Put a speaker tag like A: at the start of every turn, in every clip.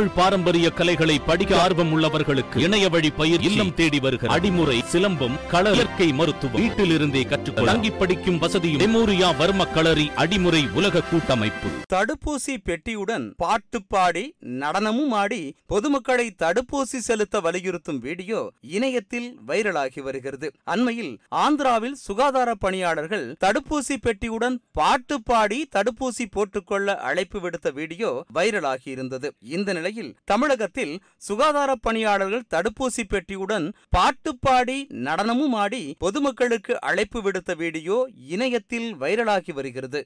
A: தமிழ் பாரம்பரிய கலைகளை படிக்க ஆர்வம் உள்ளவர்களுக்கு இணைய வழி பயிர் இல்லம் தேடி வருகிற அடிமுறை சிலம்பம் கள இயற்கை மருத்துவம் வீட்டில் இருந்தே கற்றுக்கொள்ள தங்கி படிக்கும் வசதியும் மெமோரியா வர்ம களரி அடிமுறை உலக கூட்டமைப்பு.
B: தடுப்பூசி பெட்டியுடன் பாட்டு பாடி நடனமும் ஆடி பொதுமக்களை தடுப்பூசி செலுத்த வலியுறுத்தும் வீடியோ இணையத்தில் வைரலாகி வருகிறது. அண்மையில் ஆந்திராவில் சுகாதார பணியாளர்கள் தடுப்பூசி பெட்டியுடன் பாட்டு பாடி தடுப்பூசி போட்டுக்கொள்ள அழைப்பு விடுத்த வீடியோ வைரலாகி இருந்தது. இந்த நிலையில் தமிழகத்தில் சுகாதார பணியாளர்கள் தடுப்பூசி பெட்டியுடன் பாட்டு பாடி நடனமும் ஆடி பொதுமக்களுக்கு அழைப்பு விடுத்த வீடியோ இணையத்தில் வைரலாகி வருகிறது.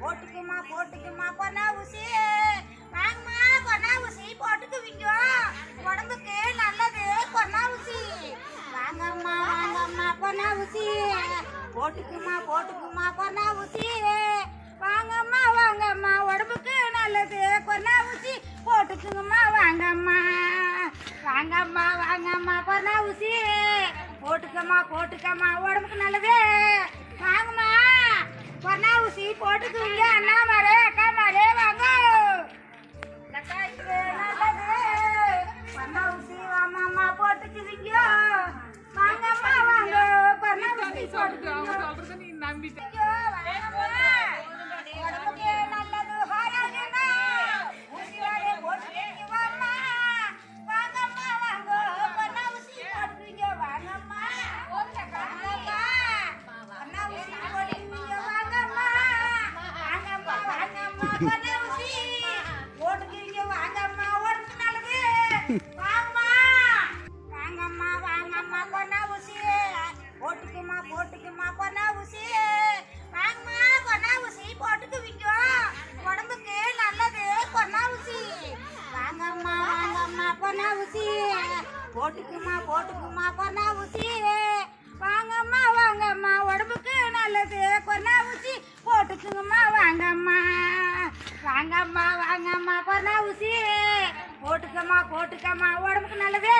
C: போட்டுக்குமா போட்டுக்குமா உடம்புக்கு நல்லது ஊசி. வாங்கம்மா வாங்கம்மா ஊசி. போட்டுக்குமா போட்டுக்குமா ஊசி. போட்டுக்குங்கம்மா வாங்கம்மா. வாங்கம்மா வாங்கம்மா. கொரோனா ஊசி? போட்டுக்கம்மா போட்டுக்கம்மா. உடம்புக்கு நல்லது. வாங்கம்மா. கொரோனா ஊசி? போட்டுக்குவீங்க அண்ணா போட்டுக்குமா போட்டுக்குமா பொண்ணா ஊசி. வாங்கம்மா வாங்கம்மா வாங்கம்மா கொன்னா ஊசி? போட்டுக்கம்மா போட்டுக்கம்மா உடம்புக்கு நல்லது.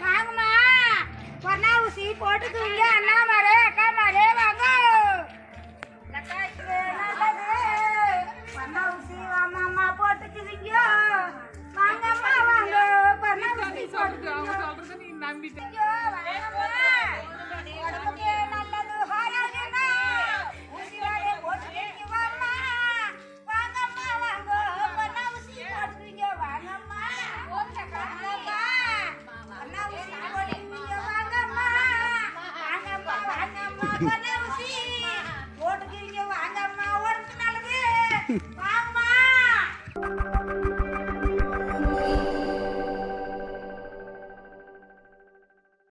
C: வாங்கம்மா. கொன்னா ஊசி? போட்டுக்குவீங்க அண்ணா மாரே அக்கா மாரே வாங்க. அக்கா, ஊசி? போட்டுக்குவீங்க வாங்கம்மா வாங்க. கொன்னா ஊசி? போட்டுக்குவீங்க ஐயோ, ஓட்டுக்கு வாங்கம்மா ஓடுறது நல்லது.